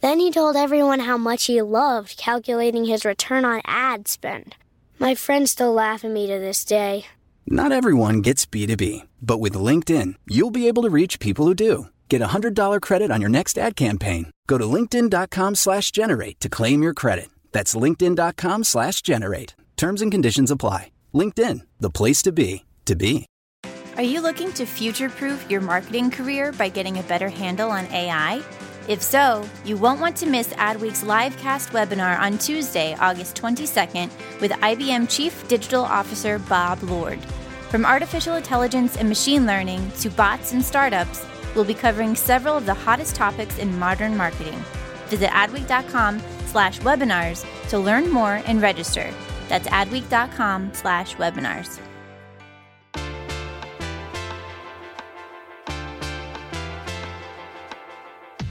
Then he told everyone how much he loved calculating his return on ad spend. My friends still laugh at me to this day. Not everyone gets B2B, but with LinkedIn, you'll be able to reach people who do. Get a $100 credit on your next ad campaign. Go to linkedin.com slash generate to claim your credit. That's linkedin.com slash generate. Terms and conditions apply. LinkedIn, the place to be, to be. Are you looking to future-proof your marketing career by getting a better handle on AI? If so, you won't want to miss Adweek's livecast webinar on Tuesday, August 22nd with IBM Chief Digital Officer Bob Lord. From artificial intelligence and machine learning to bots and startups, we'll be covering several of the hottest topics in modern marketing. Visit adweek.com slash webinars to learn more and register. That's adweek.com slash webinars.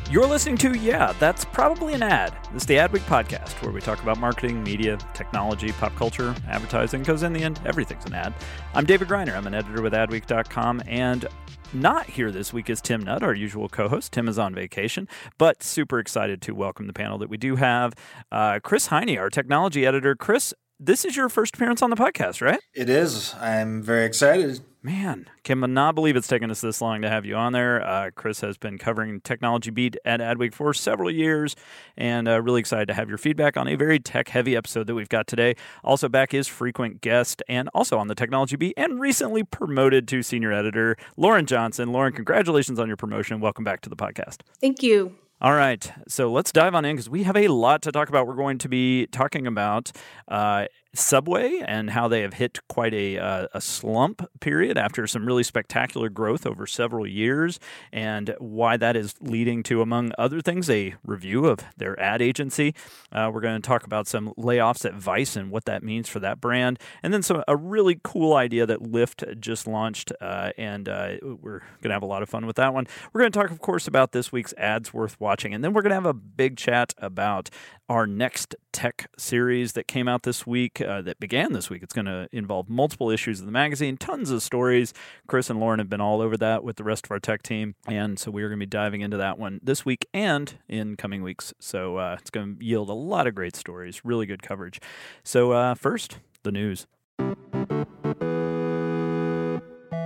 You're listening to Yeah, That's Probably an Ad. This is the Adweek podcast where we talk about marketing, media, technology, pop culture, advertising, because in the end, everything's an ad. I'm David Griner. I'm an editor with adweek.com, and not here this week is Tim Nudd, our usual co host. Tim is on vacation, but super excited to welcome the panel that we do have. Uh, Chris Heine, our technology editor. Chris, this is your first appearance on the podcast, right? It is. I'm very excited. Man, cannot believe it's taken us this long to have you on there. Uh, Chris has been covering Technology Beat at Adweek for several years, and uh, really excited to have your feedback on a very tech heavy episode that we've got today. Also, back is frequent guest and also on the Technology Beat, and recently promoted to senior editor, Lauren Johnson. Lauren, congratulations on your promotion. Welcome back to the podcast. Thank you. All right, so let's dive on in because we have a lot to talk about. We're going to be talking about uh, Subway and how they have hit quite a, uh, a slump period after some really spectacular growth over several years, and why that is leading to, among other things, a review of their ad agency. Uh, we're going to talk about some layoffs at Vice and what that means for that brand, and then some a really cool idea that Lyft just launched, uh, and uh, we're going to have a lot of fun with that one. We're going to talk, of course, about this week's ads worth watching, and then we're going to have a big chat about our next tech series that came out this week, uh, that began this week. It's going to involve multiple issues of the magazine, tons of stories. Chris and Lauren have been all over that with the rest of our tech team. And so we are going to be diving into that one this week and in coming weeks. So uh, it's going to yield a lot of great stories, really good coverage. So, uh, first, the news.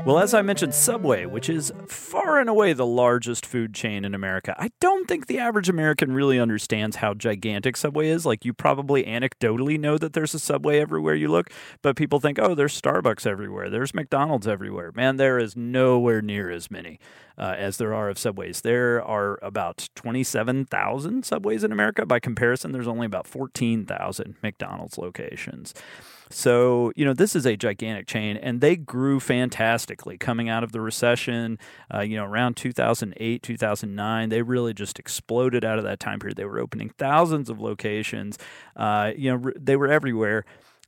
Well, as I mentioned, Subway, which is far and away the largest food chain in America. I don't think the average American really understands how gigantic Subway is. Like, you probably anecdotally know that there's a Subway everywhere you look, but people think, oh, there's Starbucks everywhere, there's McDonald's everywhere. Man, there is nowhere near as many uh, as there are of Subways. There are about 27,000 Subways in America. By comparison, there's only about 14,000 McDonald's locations. So, you know, this is a gigantic chain, and they grew fantastically coming out of the recession. Uh, you know, around 2008, 2009, they really just exploded out of that time period. They were opening thousands of locations. Uh, you know, they were everywhere.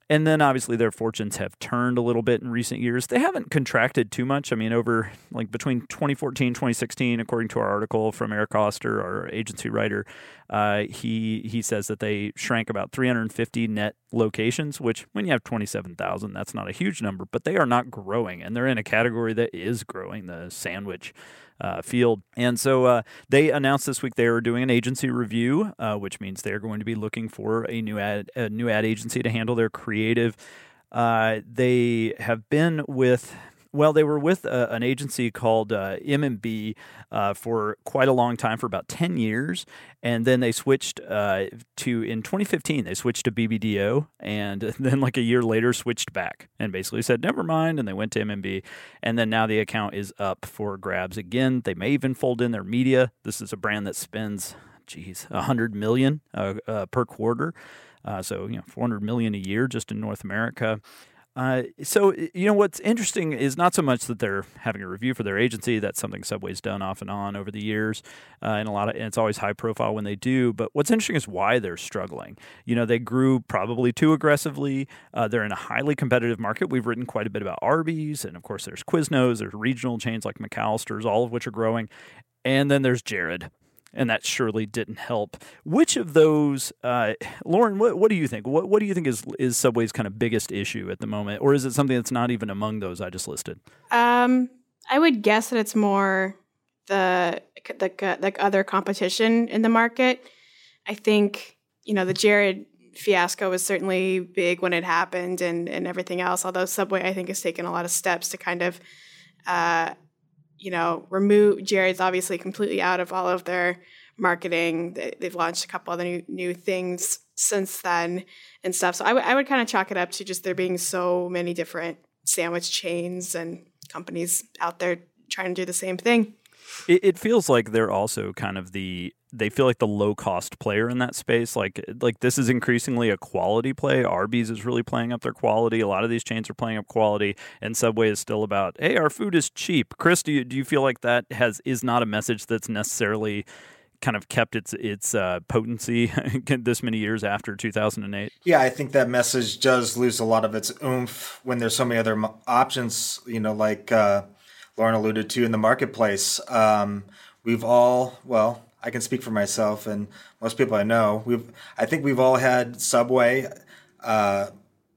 And then obviously their fortunes have turned a little bit in recent years. They haven't contracted too much. I mean, over like between 2014 2016, according to our article from Erik Oster, our agency writer, uh, he he says that they shrank about 350 net locations. Which, when you have 27,000, that's not a huge number, but they are not growing, and they're in a category that is growing, the sandwich uh, field. And so uh, they announced this week they are doing an agency review, uh, which means they're going to be looking for a new ad a new ad agency to handle their creative. Uh, they have been with well, they were with uh, an agency called uh, MMB uh, for quite a long time, for about 10 years. And then they switched uh, to, in 2015, they switched to BBDO. And then, like a year later, switched back and basically said, never mind. And they went to MMB. And then now the account is up for grabs again. They may even fold in their media. This is a brand that spends, geez, 100 million uh, uh, per quarter. so, you know, 400 million a year just in North America. Uh, so you know what's interesting is not so much that they're having a review for their agency. That's something Subway's done off and on over the years, uh, and a lot of and it's always high profile when they do. But what's interesting is why they're struggling. You know, they grew probably too aggressively. Uh, they're in a highly competitive market. We've written quite a bit about Arby's, and of course there's Quiznos, there's regional chains like McAllister's, all of which are growing, and then there's Jared, and that surely didn't help. Which of those, uh, Lauren? What, what do you think? What, what do you think is is Subway's kind of biggest issue at the moment, or is it something that's not even among those I just listed? Um, I would guess that it's more the the like other competition in the market. I think you know the Jared fiasco was certainly big when it happened and and everything else. Although Subway, I think, has taken a lot of steps to kind of uh, you know, remove Jared's obviously completely out of all of their marketing. They, have launched a couple other new, new things since then and stuff. So I, w- I would kind of chalk it up to just there being so many different sandwich chains and companies out there trying to do the same thing. It, it feels like they're also kind of the they feel like the low cost player in that space. Like like this is increasingly a quality play. Arby's is really playing up their quality. A lot of these chains are playing up quality, and Subway is still about hey, our food is cheap. Chris, do you do you feel like that has is not a message that's necessarily kind of kept its its uh, potency this many years after 2008? Yeah, I think that message does lose a lot of its oomph when there's so many other options. You know, like. Uh, Lauren alluded to in the marketplace. Um, we've all, well, I can speak for myself and most people I know. We've, I think we've all had Subway uh,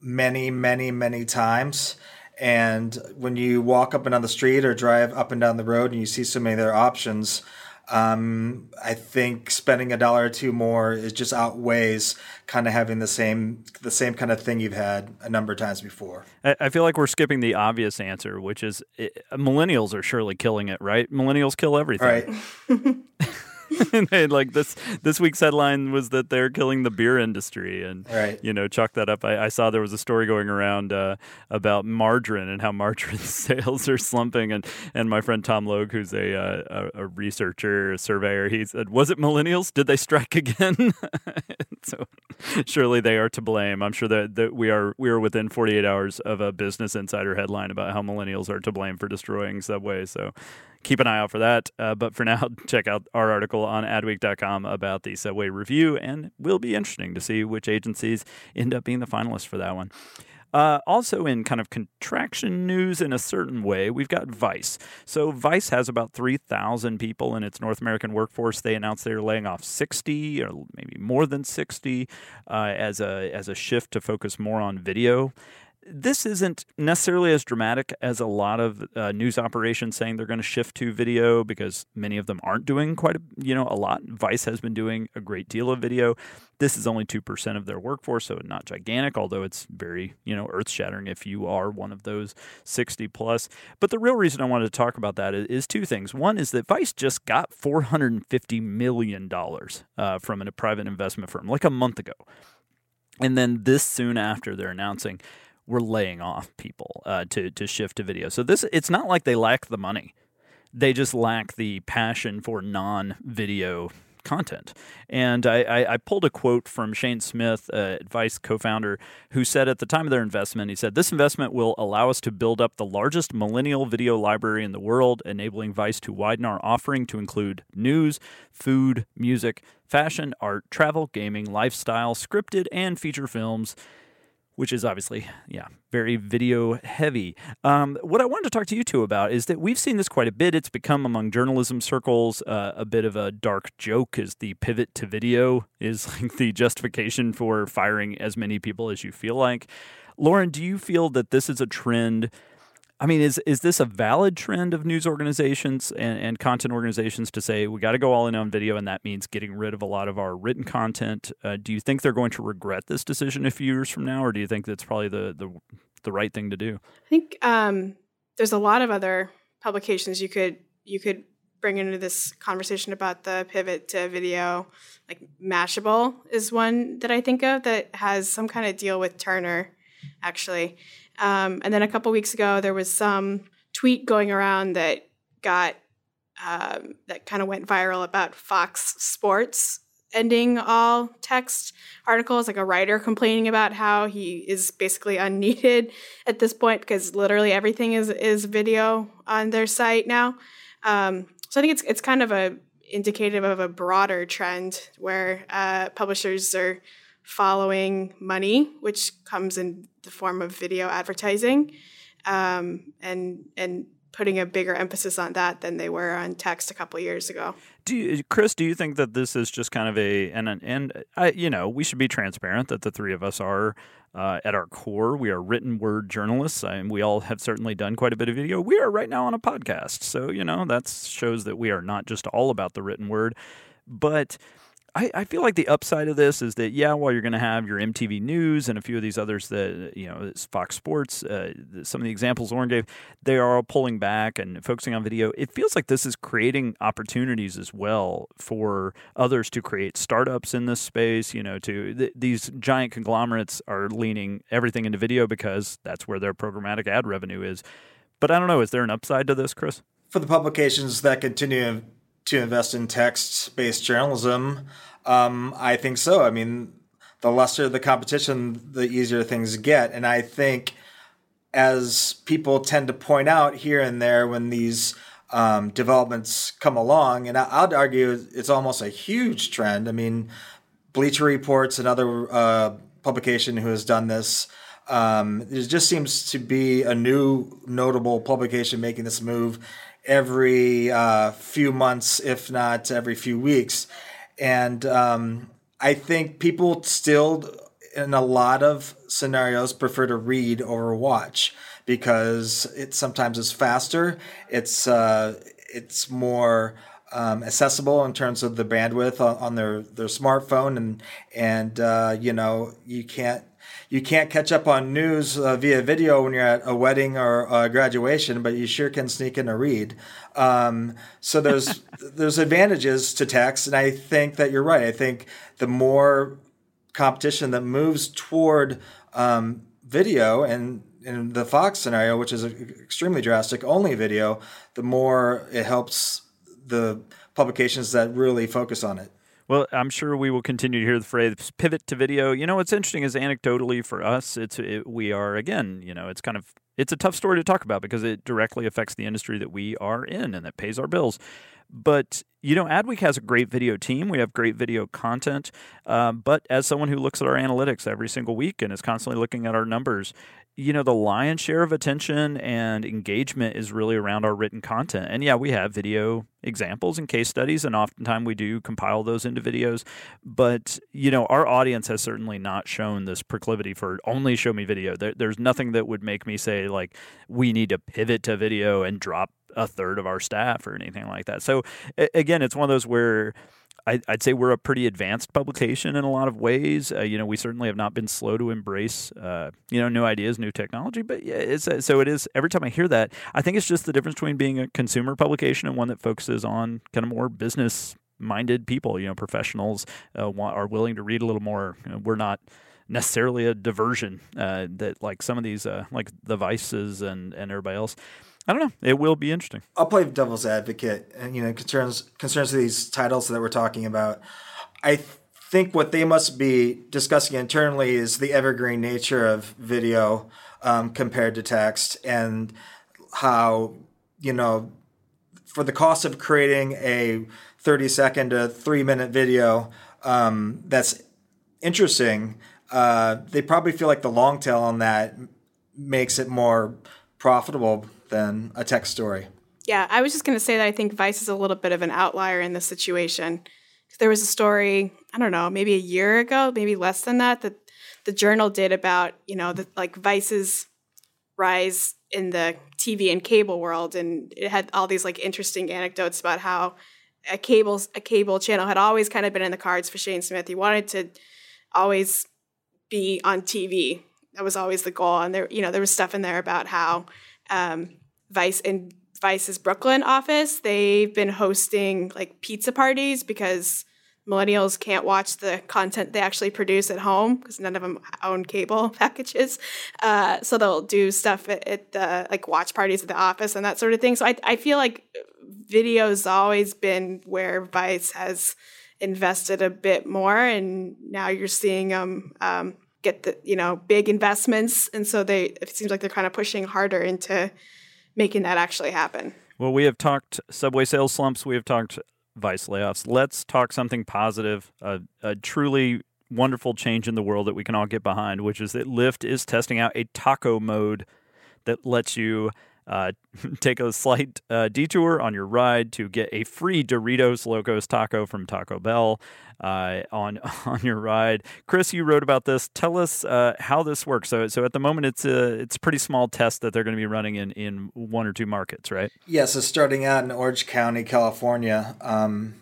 many, many, many times. And when you walk up and down the street or drive up and down the road and you see so many other options, um, I think spending a dollar or two more is just outweighs kind of having the same the same kind of thing you've had a number of times before. I feel like we're skipping the obvious answer, which is it, millennials are surely killing it, right? Millennials kill everything. Right. like this this week's headline was that they're killing the beer industry and right. you know chalk that up. I, I, saw there was a story going around uh, about margarine and how margarine sales are slumping. And and my friend tom logue who's a, uh, a, a researcher a surveyor he said was it millennials? Did they strike again? So surely they are to blame. I'm sure that, that we are we are within 48 hours of a business insider headline about how millennials are to blame for destroying subway. So keep an eye out for that. Uh, but for now, check out our article on adweek.com about the Subway review, and will be interesting to see which agencies end up being the finalists for that one. Uh, also, in kind of contraction news in a certain way, we've got Vice. So, Vice has about 3,000 people in its North American workforce. They announced they're laying off 60 or maybe more than 60 uh, as, a, as a shift to focus more on video this isn't necessarily as dramatic as a lot of uh, news operations saying they're going to shift to video because many of them aren't doing quite a, you know a lot. Vice has been doing a great deal of video. This is only two percent of their workforce, so not gigantic. Although it's very you know earth shattering if you are one of those sixty plus. But the real reason I wanted to talk about that is, two things. One is that Vice just got four hundred and fifty million dollars uh, from a private investment firm like a month ago. And then this soon after, they're announcing we're laying off people uh, to to shift to video. So this it's not like they lack the money; they just lack the passion for non-video content. And I, I, I, pulled a quote from Shane Smith, uh, Vice co founder, who said at the time of their investment, he said, This investment will allow us to build up the largest millennial video library in the world, enabling Vice to widen our offering to include news, food, music, fashion, art, travel, gaming, lifestyle, scripted, and feature films which is obviously, yeah, very video heavy. Um, what I wanted to talk to you two about is that we've seen this quite a bit. It's become among journalism circles uh, a bit of a dark joke. Is the pivot to video is like the justification for firing as many people as you feel like. Lauren, do you feel that this is a trend I mean, is is this a valid trend of news organizations and, and content organizations to say we got to go all in on video, and that means getting rid of a lot of our written content? Uh, do you think they're going to regret this decision a few years from now, or do you think that's probably the the, the right thing to do? I think um, there's a lot of other publications you could you could bring into this conversation about the pivot to video. Like Mashable is one that I think of that has some kind of deal with Turner, actually. Um, and then a couple weeks ago, there was some tweet going around that got um, that kind of went viral about Fox Sports ending all text articles, like a writer complaining about how he is basically unneeded at this point because literally everything is is video on their site now. Um, so I think it's it's kind of a indicative of a broader trend where uh, publishers are following money, which comes in the form of video advertising, um, and and putting a bigger emphasis on that than they were on text a couple years ago. Do you, Chris? Do you think that this is just kind of a and and I, you know we should be transparent that the three of us are uh, at our core we are written word journalists and we all have certainly done quite a bit of video. We are right now on a podcast, so you know that shows that we are not just all about the written word, but I, I feel like the upside of this is that yeah, while you're going to have your MTV News and a few of these others that you know, Fox Sports, uh, some of the examples Lauren gave, they are all pulling back and focusing on video. It feels like this is creating opportunities as well for others to create startups in this space. You know, to th- these giant conglomerates are leaning everything into video because that's where their programmatic ad revenue is. But I don't know. Is there an upside to this, Chris? For the publications that continue to invest in text based journalism? Um, I think so. I mean, the lesser the competition, the easier things get. And I think as people tend to point out here and there when these um, developments come along, and I, would argue it's almost a huge trend. I mean, Bleacher Reports, another uh, publication who has done this, um, there just seems to be a new notable publication making this move every uh, few months, if not every few weeks. And um, I think people still, in a lot of scenarios, prefer to read over watch because it sometimes is faster. It's uh, it's more um, accessible in terms of the bandwidth on, on their their smartphone, and and uh, you know you can't you can't catch up on news uh, via video when you're at a wedding or a graduation, but you sure can sneak in a read. Um, so there's there's advantages to text, and I think that you're right. I think the more competition that moves toward um, video and in the Fox scenario, which is extremely drastic, only video, the more it helps the publications that really focus on it. Well, I'm sure we will continue to hear the phrase pivot to video. You know, what's interesting is anecdotally for us, it's it, we are again, you know, it's kind of it's a tough story to talk about because it directly affects the industry that we are in and that pays our bills. But you know, Adweek has a great video team. We have great video content. Um, but as someone who looks at our analytics every single week and is constantly looking at our numbers, you know, the lion's share of attention and engagement is really around our written content. And yeah, we have video examples and case studies, and oftentimes we do compile those into videos. But, you know, our audience has certainly not shown this proclivity for only show me video. There, there's nothing that would make me say, like, we need to pivot to video and drop a third of our staff or anything like that. So, again, it's one of those where I, would say we're a pretty advanced publication in a lot of ways. Uh, you know, we certainly have not been slow to embrace, uh, you know, new ideas, new technology. But yeah, it's uh, so it is. Every time I hear that, I think it's just the difference between being a consumer publication and one that focuses on kind of more business minded people. You know, professionals uh, want, are willing to read a little more. You know, we're not necessarily a diversion uh, that like some of these uh, like the vices and and everybody else I don't know. It will be interesting. I'll play devil's advocate, and you know, concerns concerns these titles that we're talking about. I th- think what they must be discussing internally is the evergreen nature of video um, compared to text, and how you know, for the cost of creating a thirty second to three minute video um, that's interesting, uh, they probably feel like the long tail on that makes it more profitable than a tech story. Yeah, I was just going to say that I think Vice is a little bit of an outlier in this situation. There was a story, I don't know, maybe a year ago, maybe less than that, that the journal did about, you know, the, like Vice's rise in the TV and cable world, and it had all these like interesting anecdotes about how a cable a cable channel had always kind of been in the cards for Shane Smith. He wanted to always be on TV. That was always the goal, and there, you know, there was stuff in there about how um, Vice in Vice's Brooklyn office, they've been hosting like pizza parties because millennials can't watch the content they actually produce at home because none of them own cable packages. Uh, so they'll do stuff at, at the like watch parties at the office and that sort of thing. So I, I feel like video's always been where Vice has invested a bit more, and now you're seeing them um, get the you know big investments, and so they it seems like they're kind of pushing harder into making that actually happen. Well, we have talked subway sales slumps. We have talked Vice layoffs. Let's talk something positive. a truly wonderful change in the world that we can all get behind, which is that Lyft is testing out a taco mode that lets you uh, take a slight uh, detour on your ride to get a free Doritos Locos taco from Taco Bell uh, on on your ride. Chris, you wrote about this. Tell us uh, how this works. So, so at the moment, it's a it's a pretty small test that they're going to be running in in one or two markets, right? Yeah. So starting out in Orange County, California. Um,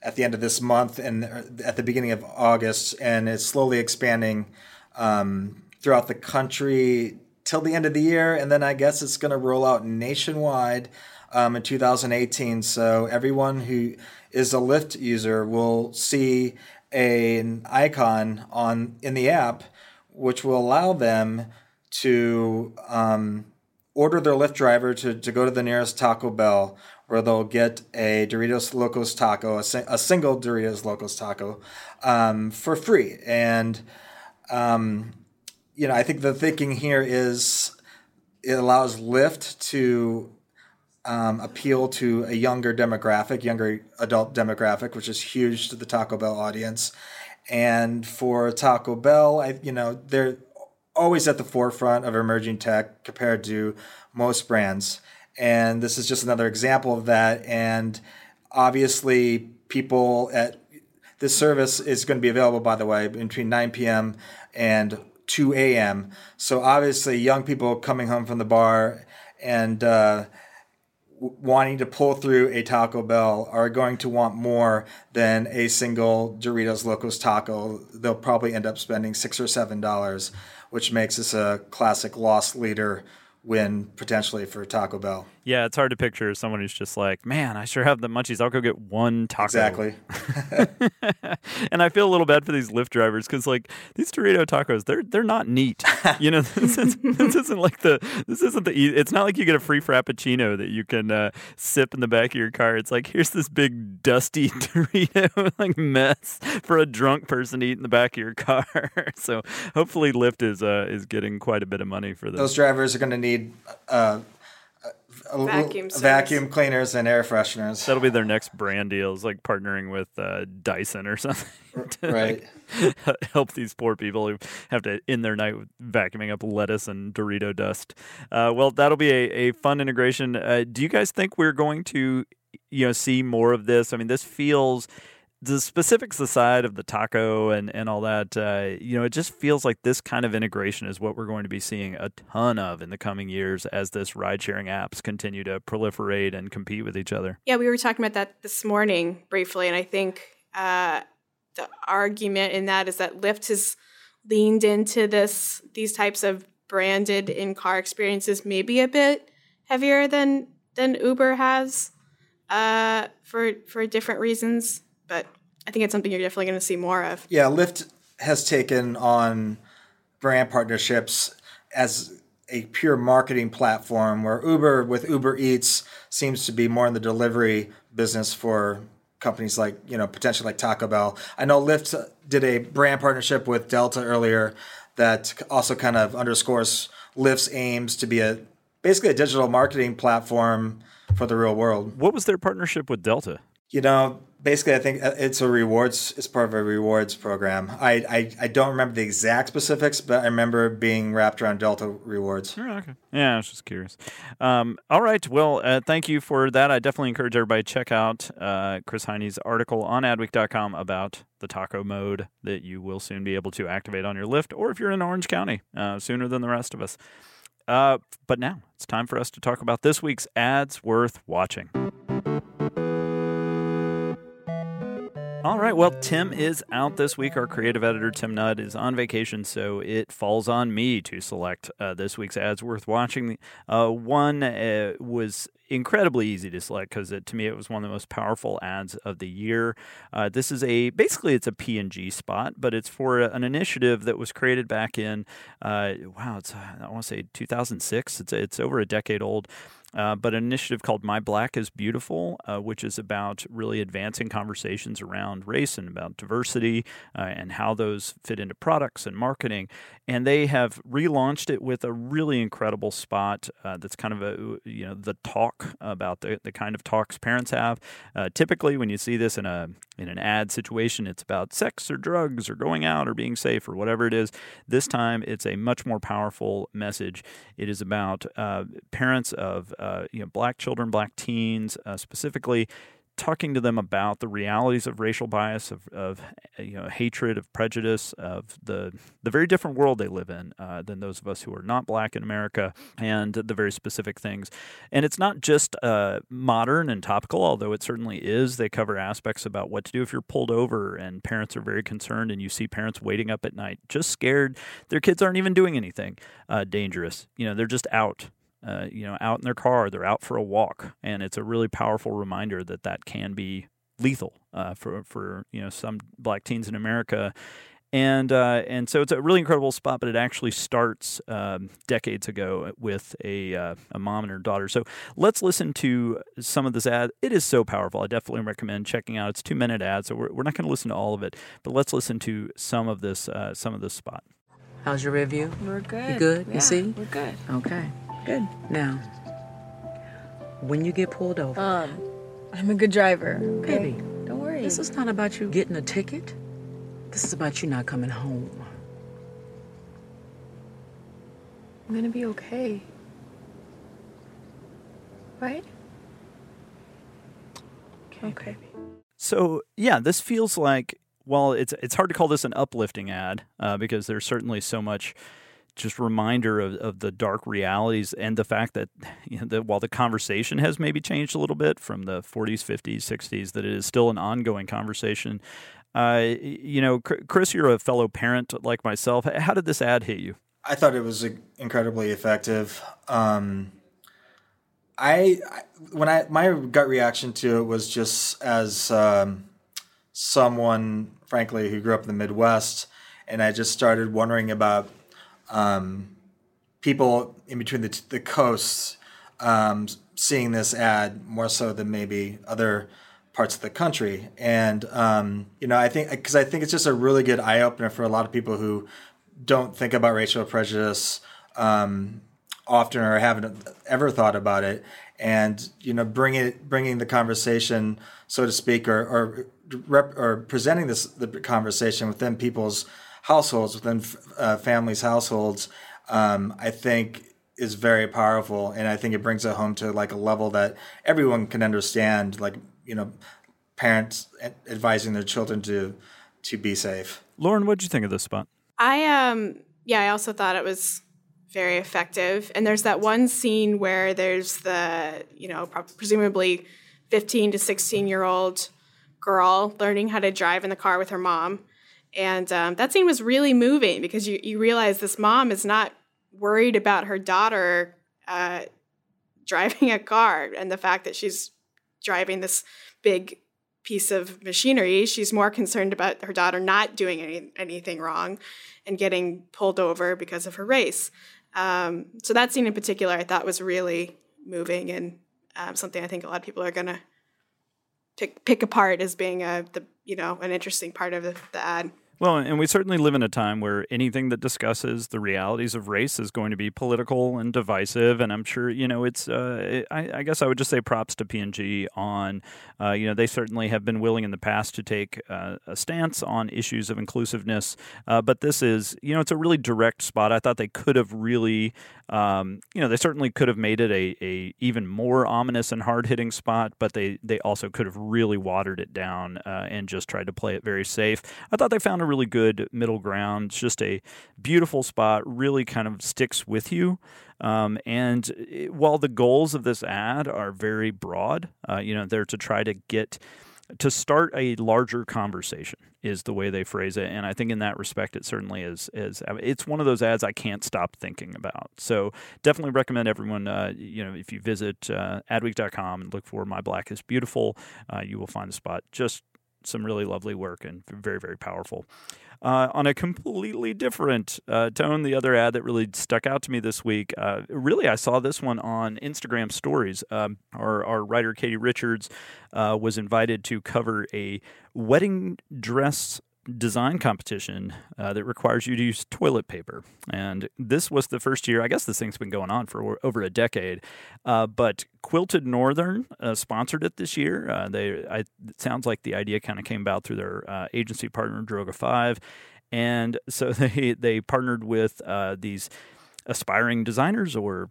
at the end of this month and uh, at the beginning of August, and it's slowly expanding um, throughout the country till the end of the year, and then I guess it's going to roll out nationwide um, in 2018. So everyone who is a Lyft user will see a, an icon on in the app, which will allow them to um, order their Lyft driver to, to go to the nearest Taco Bell, where they'll get a Doritos Locos taco, a, a single Doritos Locos taco, um, for free. And um, you know, I think the thinking here is it allows Lyft to um, appeal to a younger demographic, younger adult demographic, which is huge to the Taco Bell audience. And for Taco Bell, I, you know, they're always at the forefront of emerging tech compared to most brands. And this is just another example of that. And obviously, people at this service is going to be available, by the way, between 9 p.m. and 2 a.m. So obviously, young people coming home from the bar and uh, wanting to pull through a Taco Bell are going to want more than a single Doritos Locos taco. They'll probably end up spending six or seven dollars, which makes this a classic loss leader win potentially for Taco Bell. Yeah, it's hard to picture someone who's just like, man, I sure have the munchies. I'll go get one taco. Exactly. and I feel a little bad for these Lyft drivers because like these Dorito tacos, they're they're not neat. you know, this, is, this isn't like the this isn't the it's not like you get a free frappuccino that you can uh, sip in the back of your car. It's like here's this big dusty Dorito like mess for a drunk person to eat in the back of your car. so hopefully Lyft is uh, is getting quite a bit of money for this. Those drivers are going to need. Uh, vacuum, vacuum cleaners and air fresheners. That'll be their next brand deal. Is like partnering with uh, Dyson or something. to, right. Like, help these poor people who have to end their night vacuuming up lettuce and Dorito dust. Uh, well, that'll be a, a fun integration. Uh, do you guys think we're going to, you know, see more of this? I mean, this feels the specifics aside of the taco and, and all that, uh, you know, it just feels like this kind of integration is what we're going to be seeing a ton of in the coming years as this ride sharing apps continue to proliferate and compete with each other. Yeah, we were talking about that this morning briefly, and I think uh, the argument in that is that Lyft has leaned into this these types of branded in car experiences maybe a bit heavier than than Uber has uh, for for different reasons but I think it's something you're definitely going to see more of. Yeah, Lyft has taken on brand partnerships as a pure marketing platform where Uber with Uber Eats seems to be more in the delivery business for companies like, you know, potentially like Taco Bell. I know Lyft did a brand partnership with Delta earlier that also kind of underscores Lyft's aims to be a basically a digital marketing platform for the real world. What was their partnership with Delta? You know, basically i think uh, it's a rewards it's part of a rewards program. I, I i don't remember the exact specifics but i remember being wrapped around delta rewards. Oh, okay. Yeah i was just curious. Um, all right. Well uh, thank you for that. I definitely encourage everybody to check out uh, chris heine's article on adweek.com about the taco mode that you will soon be able to activate on your Lyft or if you're in orange county uh, sooner than the rest of us. Uh, but now it's time for us to talk about this week's ads worth watching all right. Well, Tim is out this week. Our creative editor, Tim Nudd, is on vacation, so it falls on me to select uh, this week's ads worth watching. Uh, one uh, was incredibly easy to select because to me it was one of the most powerful ads of the year. Uh, this is a basically it's a P&G spot, but it's for an initiative that was created back in uh, wow, it's I want to say 2006. It's it's over a decade old. Uh, but an initiative called My Black is Beautiful, uh, which is about really advancing conversations around race and about diversity uh, and how those fit into products and marketing. And they have relaunched it with a really incredible spot uh, that's kind of a you know the talk about the, the kind of talks parents have. Uh, typically, when you see this in a in an ad situation, it's about sex or drugs or going out or being safe or whatever it is. This time, it's a much more powerful message. It is about uh, parents of uh, you know black children, black teens uh, specifically, talking to them about the realities of racial bias, of, of you know hatred, of prejudice, of the the very different world they live in uh, than those of us who are not black in America, and the very specific things. And it's not just uh, modern and topical, although it certainly is. They cover aspects about what to do if you're pulled over, and parents are very concerned, and you see parents waiting up at night, just scared. Their kids aren't even doing anything uh, dangerous. You know, they're just out uh, you know, out in their car, they're out for a walk, and it's a really powerful reminder that that can be lethal uh, for for you know some black teens in America. And uh, and so it's a really incredible spot, but it actually starts um, decades ago with a uh, a mom and her daughter. So let's listen to some of this ad. It is so powerful. I definitely recommend checking out. It's two minute ad, so we're, we're not going to listen to all of it, but let's listen to some of this uh, some of this spot. How's your review? We're good. You good? Yeah, you see? We're good. Okay. Good. Now, when you get pulled over, Um, I'm a good driver. Okay? baby, Don't worry. this is not about you getting a ticket. This is about you not coming home. I'm gonna be okay. Right? Okay. So yeah, this feels like well, it's it's hard to call this an uplifting ad uh, because there's certainly so much just reminder of, of the dark realities and the fact that, you know, that while the conversation has maybe changed a little bit from the 40s, 50s, 60s, that it is still an ongoing conversation. Uh, you know, Chris, you're a fellow parent like myself. How did this ad hit you? I thought it was incredibly effective. Um, I, when I my gut reaction to it was just as um, someone, frankly, who grew up in the Midwest, and I just started wondering about um, people in between the, the coasts um, seeing this ad more so than maybe other parts of the country. And, um, you know, I think, because I think it's just a really good eye opener for a lot of people who don't think about racial prejudice um, often or haven't ever thought about it. And, you know, bring it, bringing the conversation, so to speak, or, or, rep, or presenting this the conversation within people's households, within uh, families' households, um, I think is very powerful, and I think it brings it home to like a level that everyone can understand. Like you know, parents advising their children to to be safe. Lauren, what did you think of this spot? I um yeah, I also thought it was very effective. And there's that one scene where there's the you know presumably 15 to 16 year old girl learning how to drive in the car with her mom and um, that scene was really moving because you, you realize this mom is not worried about her daughter uh, driving a car and the fact that she's driving this big piece of machinery. She's more concerned about her daughter not doing any, anything wrong and getting pulled over because of her race. Um, so that scene in particular, I thought was really moving and um, something I think a lot of people are going to pick pick apart as being a the you know an interesting part of the, the ad. Well, and we certainly live in a time where anything that discusses the realities of race is going to be political and divisive. And I'm sure, you know, it's, uh, I, I, guess I would just say props to P&G on, uh, you know, they certainly have been willing in the past to take uh, a stance on issues of inclusiveness. Uh, but this is, you know, it's a really direct spot. I thought they could have really, um, you know, they certainly could have made it a, a even more ominous and hard hitting spot, but they, they also could have really watered it down uh, and just tried to play it very safe. I thought they found a really good middle ground. It's just a beautiful spot, really kind of sticks with you. Um, and it, while the goals of this ad are very broad, uh, you know, they're to try to get to start a larger conversation is the way they phrase it and i think in that respect it certainly is is it's one of those ads i can't stop thinking about so definitely recommend everyone uh, you know if you visit uh, adweek.com and look for my black is beautiful uh, you will find a spot just some really lovely work and very very powerful uh, on a completely different uh, tone, the other ad that really stuck out to me this week, uh, really, I saw this one on Instagram stories. Um, our, our writer, Katie Richards, uh, was invited to cover a wedding dress design competition uh, that requires you to use toilet paper. And this was the first year, I guess this thing's been going on for over a decade. Uh, but Quilted Northern uh, sponsored it this year. Uh, they, I, it sounds like the idea kind of came about through their uh, agency partner, Droga 5. And so they, they partnered with uh, these aspiring designers or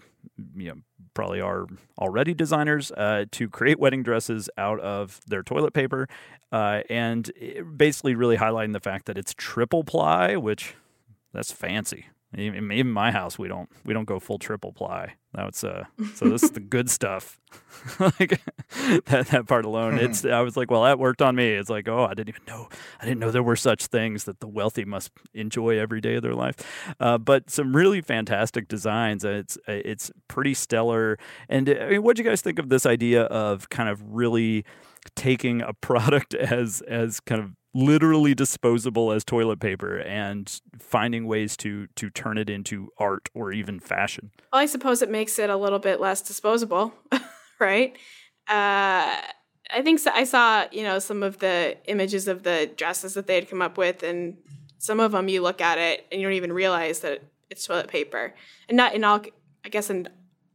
you know probably are already designers uh, to create wedding dresses out of their toilet paper uh, and basically really highlighting the fact that it's triple ply which that's fancy even, even my house, we don't we don't go full triple ply. That's uh, so this is the good stuff. like that that part alone, it's I was like, well, that worked on me. It's like, oh, I didn't even know I didn't know there were such things that the wealthy must enjoy every day of their life. Uh, but some really fantastic designs. It's it's pretty stellar. And I mean, what do you guys think of this idea of kind of really taking a product as as kind of literally disposable as toilet paper and finding ways to to turn it into art or even fashion. Well, I suppose it makes it a little bit less disposable, right? Uh, I think so. I saw you know some of the images of the dresses that they had come up with, and some of them you look at it and you don't even realize that it's toilet paper, and not in all. I guess in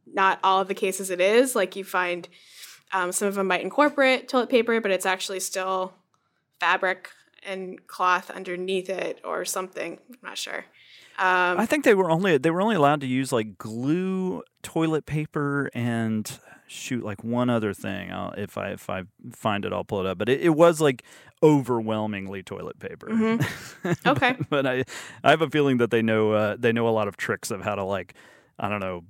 not all of the cases it is. Like you find um, some of them might incorporate toilet paper, but it's actually still fabric and cloth underneath it or something. I'm not sure. Um, I think they were only they were only allowed to use like glue, toilet paper, and shoot like one other thing. I'll, if I if I find it, I'll pull it up. But it, it was like overwhelmingly toilet paper. Mm-hmm. Okay. but I I have a feeling that they know uh, they know a lot of tricks of how to like I don't know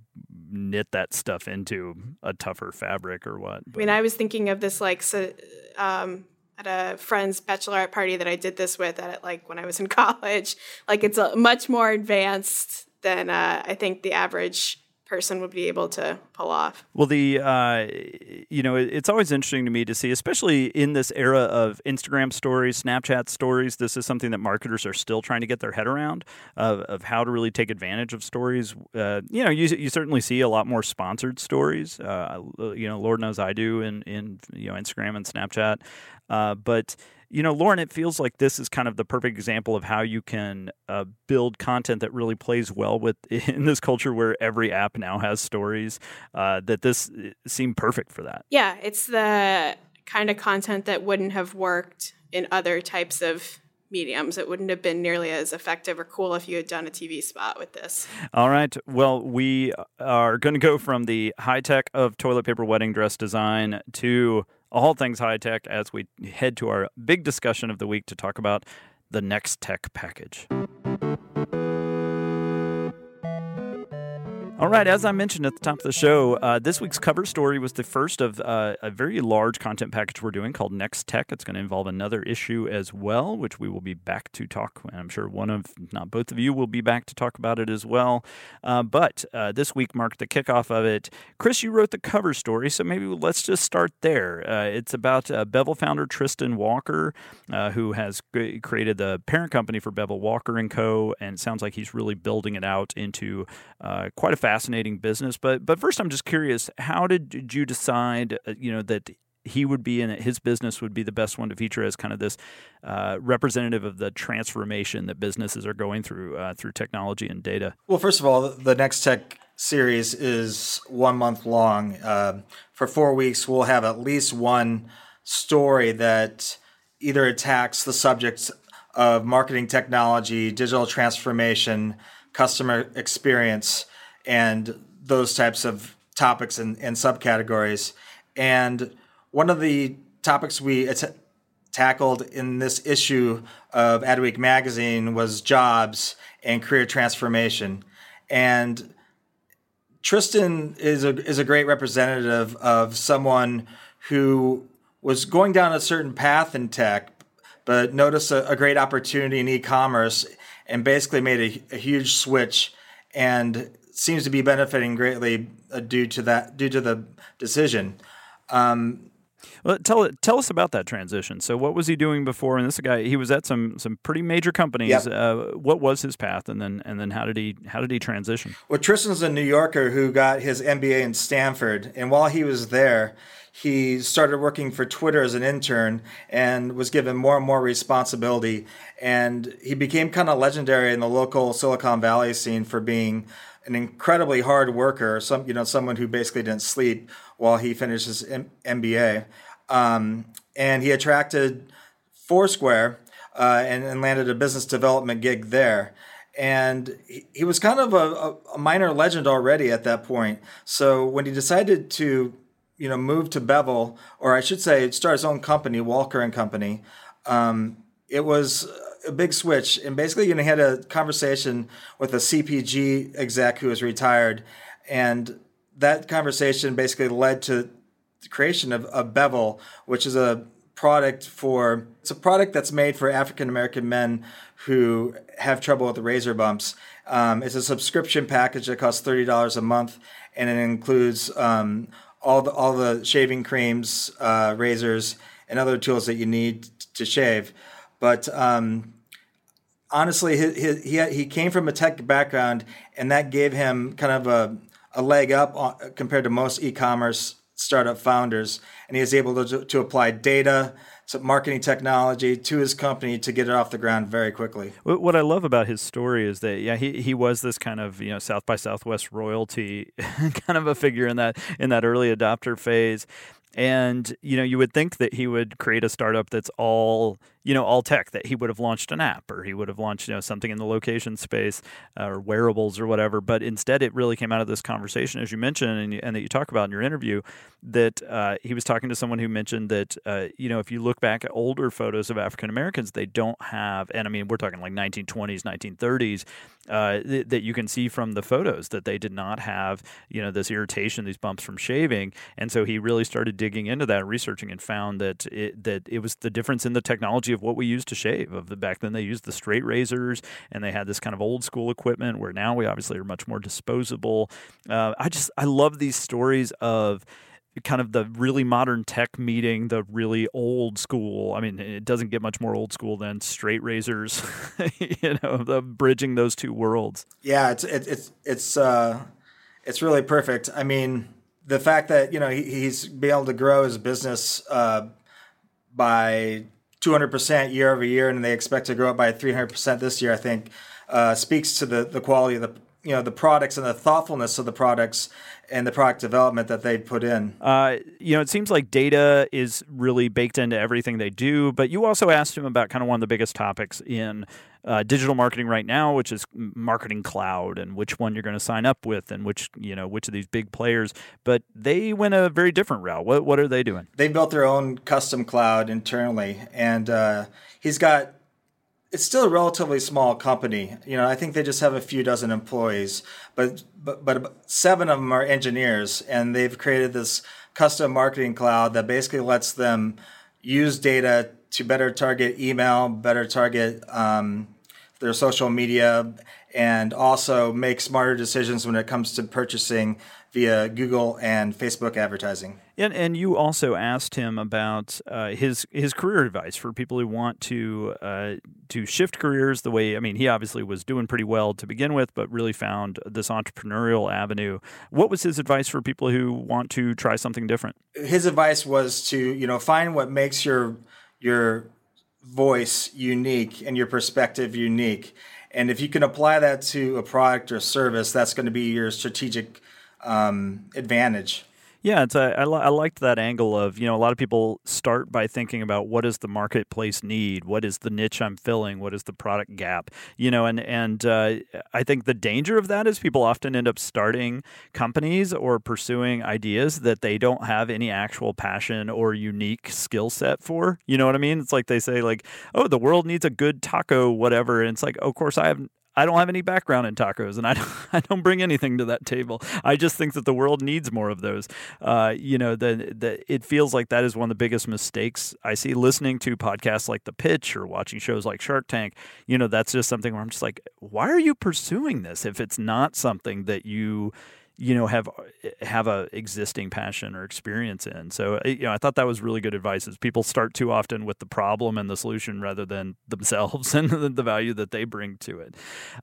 knit that stuff into a tougher fabric or what. But. I mean, I was thinking of this like so, um, at a friend's bachelorette party that I did this with at like when I was in college. Like it's a, much more advanced than uh, I think the average person would be able to pull off. Well, the uh, you know it's always interesting to me to see, especially in this era of Instagram stories, Snapchat stories. This is something that marketers are still trying to get their head around of, of how to really take advantage of stories. Uh, you know, you, you certainly see a lot more sponsored stories. Uh, you know, Lord knows I do in in you know Instagram and Snapchat, uh, but you know, Lauren, it feels like this is kind of the perfect example of how you can uh, build content that really plays well with in this culture where every app now has stories. Uh, that this uh, seemed perfect for that. Yeah, it's the kind of content that wouldn't have worked in other types of mediums. It wouldn't have been nearly as effective or cool if you had done a TV spot with this. All right. Well, we are going to go from the high tech of toilet paper wedding dress design to all things high tech as we head to our big discussion of the week to talk about the next tech package. All right, as I mentioned at the top of the show, uh, this week's cover story was the first of uh, a very large content package we're doing called Next Tech. It's going to involve another issue as well, which we will be back to talk. And I'm sure one of, not both of you, will be back to talk about it as well. Uh, but uh, this week marked the kickoff of it. Chris, you wrote the cover story, so maybe let's just start there. Uh, it's about uh, Bevel founder Tristan Walker, who has created the parent company for Bevel Walker and Co. And sounds like he's really building it out into quite a fast fascinating business. But but first, I'm just curious, how did you decide, uh, you know, that he would be in it, his business would be the best one to feature as kind of this uh, representative of the transformation that businesses are going through uh, through technology and data? Well, first of all, the next tech series is one month long. Uh, for four weeks, we'll have at least one story that either attacks the subjects of marketing technology, digital transformation, customer experience, and those types of topics and, and subcategories. And one of the topics we tackled in this issue of Adweek magazine was jobs and career transformation. And Tristan is a is a great representative of someone who was going down a certain path in tech, but noticed a, a great opportunity in e-commerce and basically made a, a, huge switch and seems to be benefiting greatly uh, due to that due to the decision. Um, well, tell tell us about that transition. So, what was he doing before? And this guy, he was at some some pretty major companies. Yep. Uh, what was his path, and then and then how did he how did he transition? Well, Tristan's a New Yorker who got his MBA in Stanford, and while he was there, he started working for Twitter as an intern and was given more and more responsibility. And he became kind of legendary in the local Silicon Valley scene for being an incredibly hard worker, some you know someone who basically didn't sleep while he finished his M- MBA. Um, and he attracted Foursquare uh, and, and, landed a business development gig there. And he, he was kind of a, a, minor legend already at that point. So when he decided to, you know, move to Bevel, or I should say, start his own company, Walker and Company, um, it was a big switch. And basically, you know, he had a conversation with a CPG exec who was retired, and that conversation basically led to the creation of, of Bevel, which is a product for it's a product that's made for African American men who have trouble with razor bumps. Um, it's a subscription package that costs thirty dollars a month, and it includes um, all the all the shaving creams, uh, razors, and other tools that you need to shave. But um, honestly, he, he he came from a tech background, and that gave him kind of a a leg up compared to most e-commerce startup founders, and he was able to, to apply data, some marketing technology to his company to get it off the ground very quickly. What I love about his story is that yeah he, he was this kind of you know South by Southwest royalty kind of a figure in that in that early adopter phase, and you know you would think that he would create a startup that's all you know all tech that he would have launched an app or he would have launched you know something in the location space uh, or wearables or whatever. But instead it really came out of this conversation as you mentioned and, and that you talk about in your interview that uh, he was talking to someone who mentioned that uh, you know if you look back at older photos of African Americans they don't have and I mean we're talking like 1920s 1930s uh, th- that you can see from the photos that they did not have you know this irritation these bumps from shaving. And so he really started digging into that researching and found that it, that it was the difference in the technology of what we used to shave. Of the back then, they used the straight razors, and they had this kind of old school equipment. Where now we obviously are much more disposable. Uh, I just I love these stories of kind of the really modern tech meeting the really old school. I mean, it doesn't get much more old school than straight razors. you know, the bridging those two worlds. Yeah, it's it, it's it's uh, it's really perfect. I mean, the fact that you know he, he's been able to grow his business uh, by 200% year over year, and they expect to grow up by 300% this year, I think uh, speaks to the, the quality of the you know the products and the thoughtfulness of the products and the product development that they put in. Uh, you know, it seems like data is really baked into everything they do. But you also asked him about kind of one of the biggest topics in uh, digital marketing right now, which is marketing cloud and which one you're going to sign up with and which you know which of these big players. But they went a very different route. What what are they doing? They built their own custom cloud internally, and uh, he's got. It's still a relatively small company. You know, I think they just have a few dozen employees, but but but seven of them are engineers, and they've created this custom marketing cloud that basically lets them use data to better target email, better target um, their social media, and also make smarter decisions when it comes to purchasing via Google and Facebook advertising. And, and you also asked him about uh, his his career advice for people who want to uh, to shift careers the way I mean he obviously was doing pretty well to begin with, but really found this entrepreneurial avenue. What was his advice for people who want to try something different? His advice was to you know find what makes your your voice unique and your perspective unique. And if you can apply that to a product or service, that's going to be your strategic um, advantage. Yeah, it's a, I, I liked that angle of you know a lot of people start by thinking about what does the marketplace need, what is the niche I'm filling, what is the product gap, you know, and and uh, I think the danger of that is people often end up starting companies or pursuing ideas that they don't have any actual passion or unique skill set for. You know what I mean? It's like they say like, oh, the world needs a good taco, whatever, and it's like, oh, of course I have I don't have any background in tacos, and I don't, I don't bring anything to that table. I just think that the world needs more of those. Uh, you know, the, the it feels like that is one of the biggest mistakes I see listening to podcasts like The Pitch or watching shows like Shark Tank. You know, that's just something where I'm just like, why are you pursuing this if it's not something that you you know have have a existing passion or experience in. So you know i thought that was really good advice is people start too often with the problem and the solution rather than themselves and the value that they bring to it.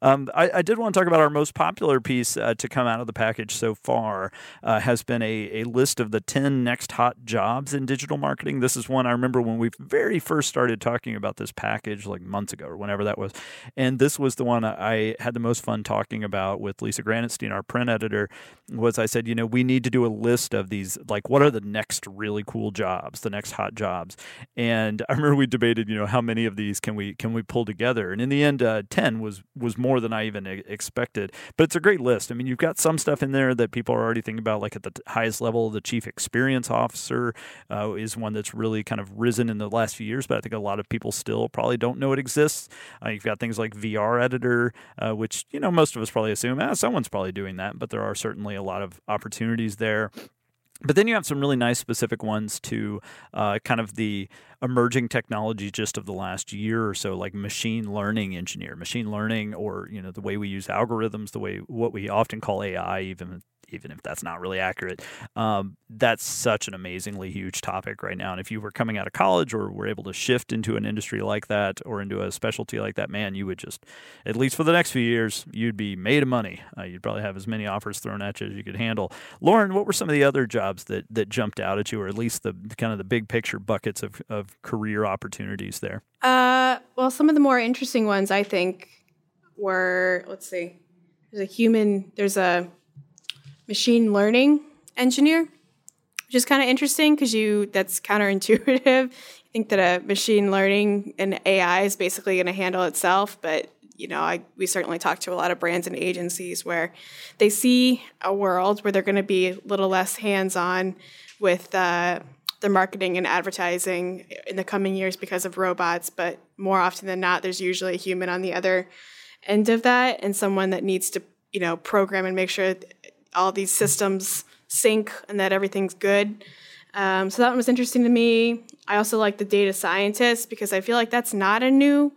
Um, I, I, did want to talk about our most popular piece uh, to come out of the package so far uh, has been a, a list of the 10 next hot jobs in digital marketing. This is one i remember when we very first started talking about this package like months ago or whenever that was. And this was the one i had the most fun talking about with lisa granatstein our print editor was I said, you know, we need to do a list of these, like, what are the next really cool jobs, the next hot jobs? And I remember we debated, you know, how many of these can we can we pull together? And in the end, uh, ten was was more than I even expected. But it's a great list. I mean, you've got some stuff in there that people are already thinking about, like at the highest level, the chief experience officer uh, is one that's really kind of risen in the last few years. But I think a lot of people still probably don't know it exists. Uh, you've got things like VR editor, uh, which you know most of us probably assume, ah, someone's probably doing that, but there are certainly a lot of opportunities there. But then you have some really nice specific ones to uh, kind of the emerging technology just of the last year or so, like machine learning engineer, machine learning, or you know the way we use algorithms, the way what we often call AI, even even if that's not really accurate. Um, that's such an amazingly huge topic right now. And if you were coming out of college or were able to shift into an industry like that or into a specialty like that, man, you would just, at least for the next few years, you'd be made of money. Uh, you'd probably have as many offers thrown at you as you could handle. Lauren, what were some of the other jobs that, that jumped out at you, or at least the kind of the big picture buckets of, of career opportunities there? Uh, well, some of the more interesting ones I think were, let's see, there's a human, there's a machine learning engineer, which is kind of interesting because you that's counterintuitive. you think that a machine learning and AI is basically going to handle itself, but you know, I, we certainly talk to a lot of brands and agencies where they see a world where they're going to be a little less hands-on with uh, their marketing and advertising in the coming years because of robots. But more often than not, there's usually a human on the other end of that, and someone that needs to, you know, program and make sure all these systems sync and that everything's good. Um, so that one was interesting to me. I also like the data scientist because I feel like that's not a new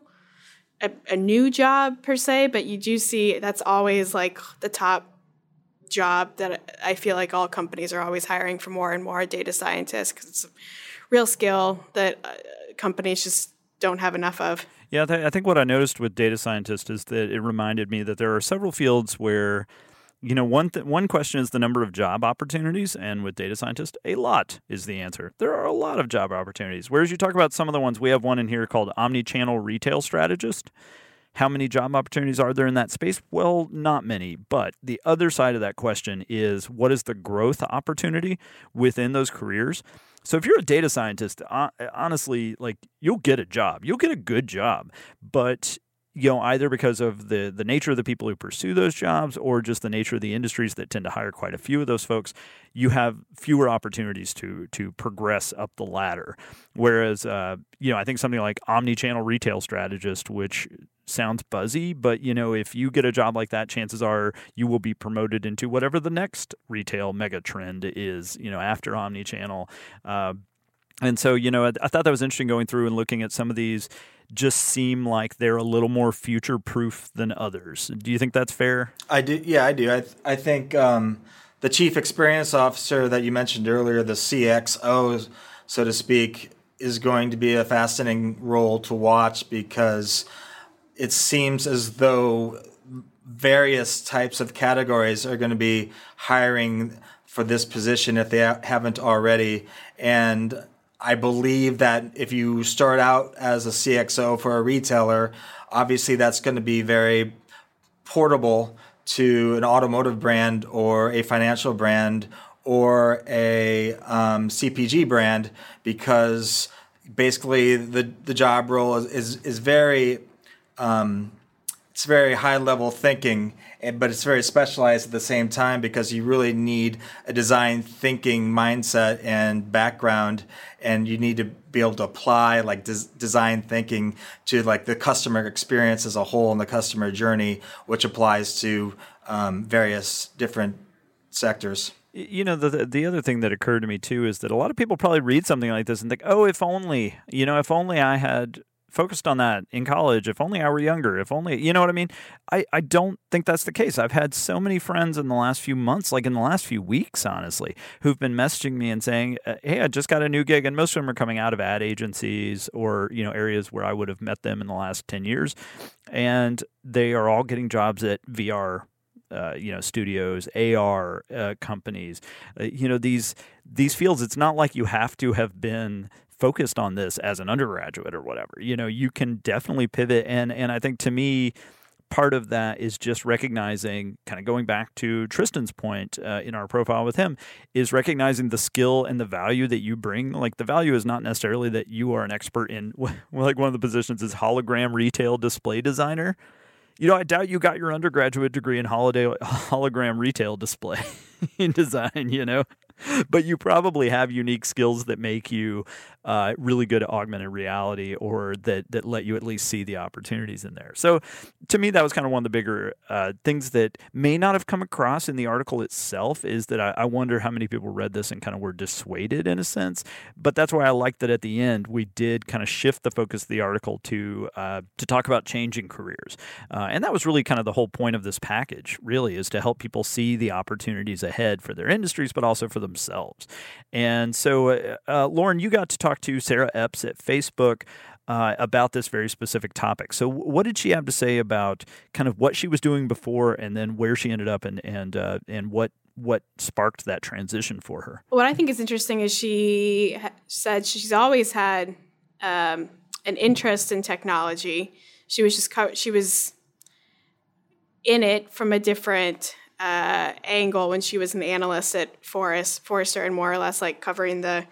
a, a new job per se, but you do see that's always like the top job that I feel like all companies are always hiring for more and more data scientists because it's a real skill that uh, companies just don't have enough of. Yeah, I think what I noticed with data scientists is that it reminded me that there are several fields where you know, one th- one question is the number of job opportunities, and with data scientists, a lot is the answer. There are a lot of job opportunities. Whereas you talk about some of the ones, we have one in here called omni-channel retail strategist. How many job opportunities are there in that space? Well, not many. But the other side of that question is what is the growth opportunity within those careers? So if you're a data scientist, honestly, like you'll get a job, you'll get a good job, but you know, either because of the the nature of the people who pursue those jobs or just the nature of the industries that tend to hire quite a few of those folks, you have fewer opportunities to to progress up the ladder. Whereas, uh, you know, I think something like omni-channel retail strategist, which sounds buzzy, but you know, if you get a job like that, chances are you will be promoted into whatever the next retail mega trend is. You know, after omni-channel. Uh, and so, you know, I, I, thought that was interesting going through and looking at some of these just seem like they're a little more future proof than others. Do you think that's fair? I do. Yeah, I do. I, th- I think um, the chief experience officer that you mentioned earlier, the CXO, so to speak, is going to be a fascinating role to watch because it seems as though various types of categories are going to be hiring for this position if they haven't already. And I believe that if you start out as a CXO for a retailer, obviously that's going to be very portable to an automotive brand or a financial brand or a um, CPG brand because basically the, the job role is, is, is very um, it's very high level thinking, but it's very specialized at the same time because you really need a design thinking mindset and background, and you need to be able to apply like des- design thinking to like the customer experience as a whole and the customer journey, which applies to um, various different sectors. You know, the the other thing that occurred to me too is that a lot of people probably read something like this and think, "Oh, if only, you know, if only I had focused on that in college. If only I were younger. If only, you know what I mean? I, I don't think that's the case. I've had so many friends in the last few months, like in the last few weeks, honestly, who've been messaging me and saying, uh, Hey, I just got a new gig. And most of them are coming out of ad agencies or, you know, areas where I would have met them in the last 10 years. And they are all getting jobs at VR uh, you know studios, AR uh, companies, uh, you know these these fields. It's not like you have to have been focused on this as an undergraduate or whatever. You know, you can definitely pivot. And and I think to me part of that is just recognizing kind of going back to Tristan's point uh, in our profile with him is recognizing the skill and the value that you bring. Like the value is not necessarily that you are an expert in like one of the positions is hologram retail display designer. You know, I doubt you got your undergraduate degree in holiday hologram retail display in design, you know but you probably have unique skills that make you uh, really good at augmented reality or that, that let you at least see the opportunities in there. So to me, that was kind of one of the bigger uh, things that may not have come across in the article itself is that I, I, wonder how many people read this and kind of were dissuaded in a sense. But that's why I like that at the end we did kind of shift the focus of the article to uh, to talk about changing careers. Uh, and that was really kind of the whole point of this package, really, is to help people see the opportunities ahead for their industries, but also for themselves. And so, uh, uh, Lauren, you got to talk to Sarah Epps at Facebook. Uh, about this very specific topic. So, what did she have to say about kind of what she was doing before, and then where she ended up, and and uh, and what what sparked that transition for her? What I think is interesting is she said she's always had um, an interest in technology. She was just co- she was in it from a different uh, angle when she was an analyst at Forrest, Forrester, and more or less like covering the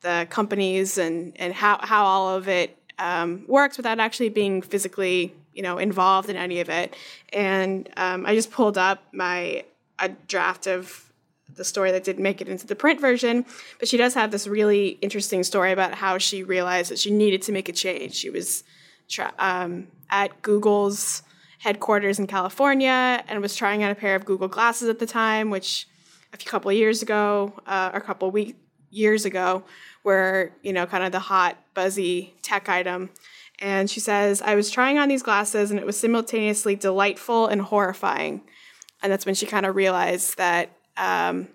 the companies and and how how all of it um, works without actually being physically you know involved in any of it. And um, I just pulled up my a draft of the story that didn't make it into the print version, but she does have this really interesting story about how she realized that she needed to make a change. She was tra- um, at Google's headquarters in California and was trying out a pair of Google glasses at the time, which a couple years ago, uh, or a couple of weeks years ago, were you know kind of the hot buzzy tech item. And she says i was trying on these glasses and it was simultaneously delightful and horrifying. And that's when she kind of realized that um,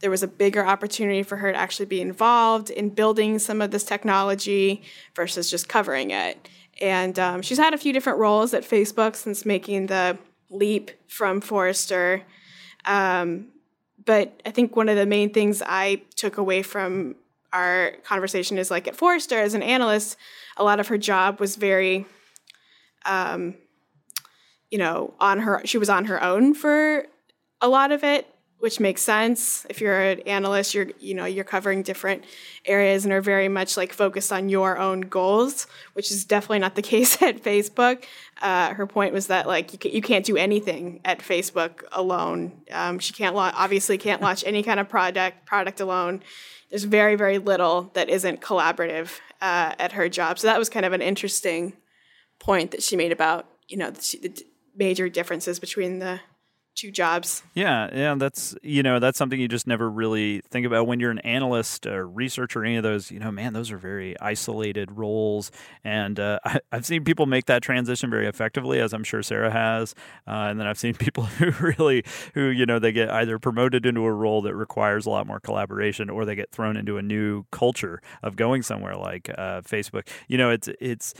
there was a bigger opportunity for her to actually be involved in building some of this technology versus just covering it and um, she's had a few different roles at facebook since making the leap from forrester um, but i think one of the main things i took away from our conversation is like at Forrester as an analyst, a lot of her job was very, um, you know, on her. She was on her own for a lot of it, which makes sense. If you're an analyst, you're you know you're covering different areas and are very much like focused on your own goals, which is definitely not the case at Facebook. Uh, her point was that like you, can, you can't do anything at Facebook alone. Um, she can't la- obviously can't launch any kind of product product alone there's very very little that isn't collaborative uh, at her job. So that was kind of an interesting point that she made about you know the, the major differences between the two jobs. Yeah, yeah, that's you know that's something you just never really think about when you're an analyst or researcher. Any of those, you know, man, those are very isolated roles, and uh, I, have seen people make that transition very effectively, as I'm sure Sarah has, uh, and then I've seen people who really, who you know, they get either promoted into a role that requires a lot more collaboration, or they get thrown into a new culture of going somewhere like uh, Facebook. You know, it's it's.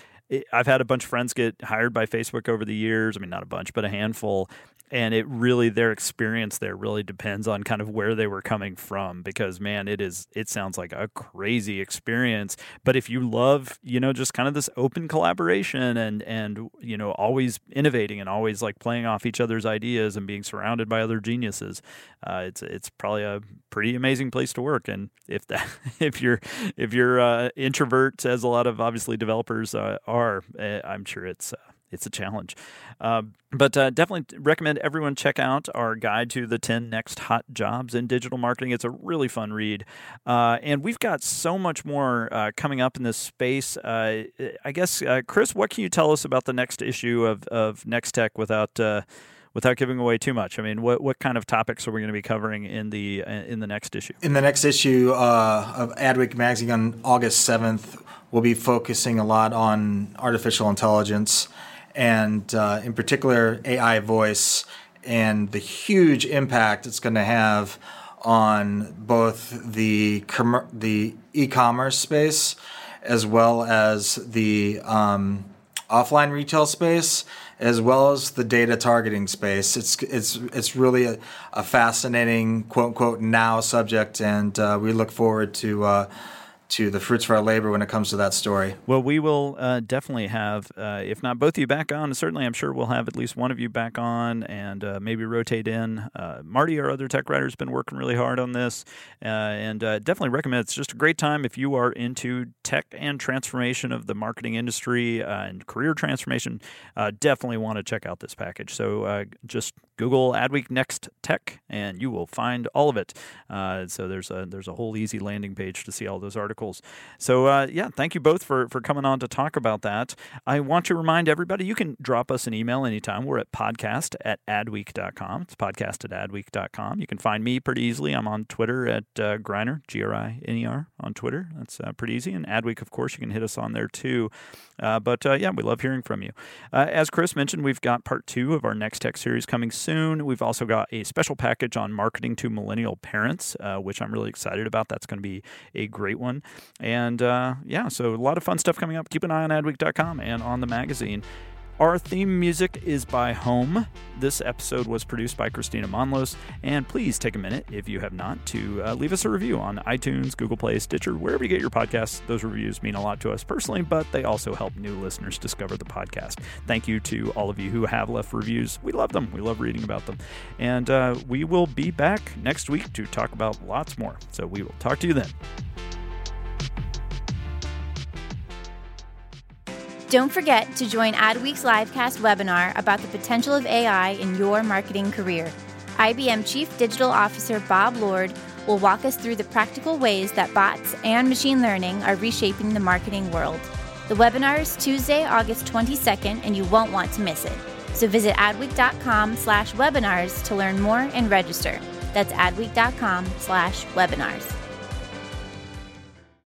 I've had a bunch of friends get hired by Facebook over the years. I mean, not a bunch, but a handful and it really their experience there really depends on kind of where they were coming from because man it is it sounds like a crazy experience. But if you love you know just kind of this open collaboration and and you know always innovating and always like playing off each other's ideas and being surrounded by other geniuses uh, it's it's probably a pretty amazing place to work. And if that if you're if you're uh, introvert as a lot of obviously developers uh, are eh, i'm sure it's uh, it's a challenge. Uh, but uh, definitely recommend everyone check out our guide to the 10 next hot jobs in digital marketing. It's a really fun read. Uh, and we've got so much more uh, coming up in this space. Uh, I guess, uh, Chris, what can you tell us about the next issue of, of Next Tech without without giving away too much. I mean, what what kind of topics are we going to be covering in the in the next issue? In the next issue uh, of Adweek magazine on August seventh, we'll be focusing a lot on artificial intelligence and, uh, in particular, AI voice and the huge impact it's going to have on both the com- the e-commerce space as well as the um, offline retail space as well as the data targeting space. It's it's it's really a, a fascinating quote unquote now subject, and uh, we look forward to. Uh, to the fruits of our labor when it comes to that story. Well, we will uh, definitely have, uh, if not both of you back on, certainly I'm sure we'll have at least one of you back on and uh, maybe rotate in. Uh, Marty, our other tech writer, has been working really hard on this uh, and uh, definitely recommend It's just a great time if you are into tech and transformation of the marketing industry and career transformation. definitely want to check out this package. So just Google Adweek Next Tech and you will find all of it. so there's a, there's a whole easy landing page to see all those articles articles. So, uh, yeah, thank you both for, for coming on to talk about that. I want to remind everybody you can drop us an email anytime. We're at podcast at adweek.com. It's podcast at adweek.com. You can find me pretty easily. I'm on Twitter at uh, Griner, G R I N E R, on Twitter. That's uh, pretty easy. And Adweek, of course, you can hit us on there too. Uh, but uh, yeah, we love hearing from you. Uh, as Chris mentioned, we've got part two of our Next Tech series coming soon. We've also got a special package on marketing to millennial parents, uh, which I'm really excited about. That's going to be a great one. And uh, yeah, so a lot of fun stuff coming up. Keep an eye on adweek.com and on the magazine. Our theme music is by Home. This episode was produced by Kristina Monllos. And please take a minute, if you have not, to uh, leave us a review on iTunes, Google Play, Stitcher, wherever you get your podcasts. Those reviews mean a lot to us personally, but they also help new listeners discover the podcast. Thank you to all of you who have left reviews. We love them, we love reading about them. And uh, we will be back next week to talk about lots more. So we will talk to you then. Don't forget to join Adweek's livecast webinar about the potential of AI in your marketing career. IBM Chief Digital Officer Bob Lord will walk us through the practical ways that bots and machine learning are reshaping the marketing world. The webinar is Tuesday, August 22nd, and you won't want to miss it. So visit adweek.com slash webinars to learn more and register. That's adweek.com slash webinars.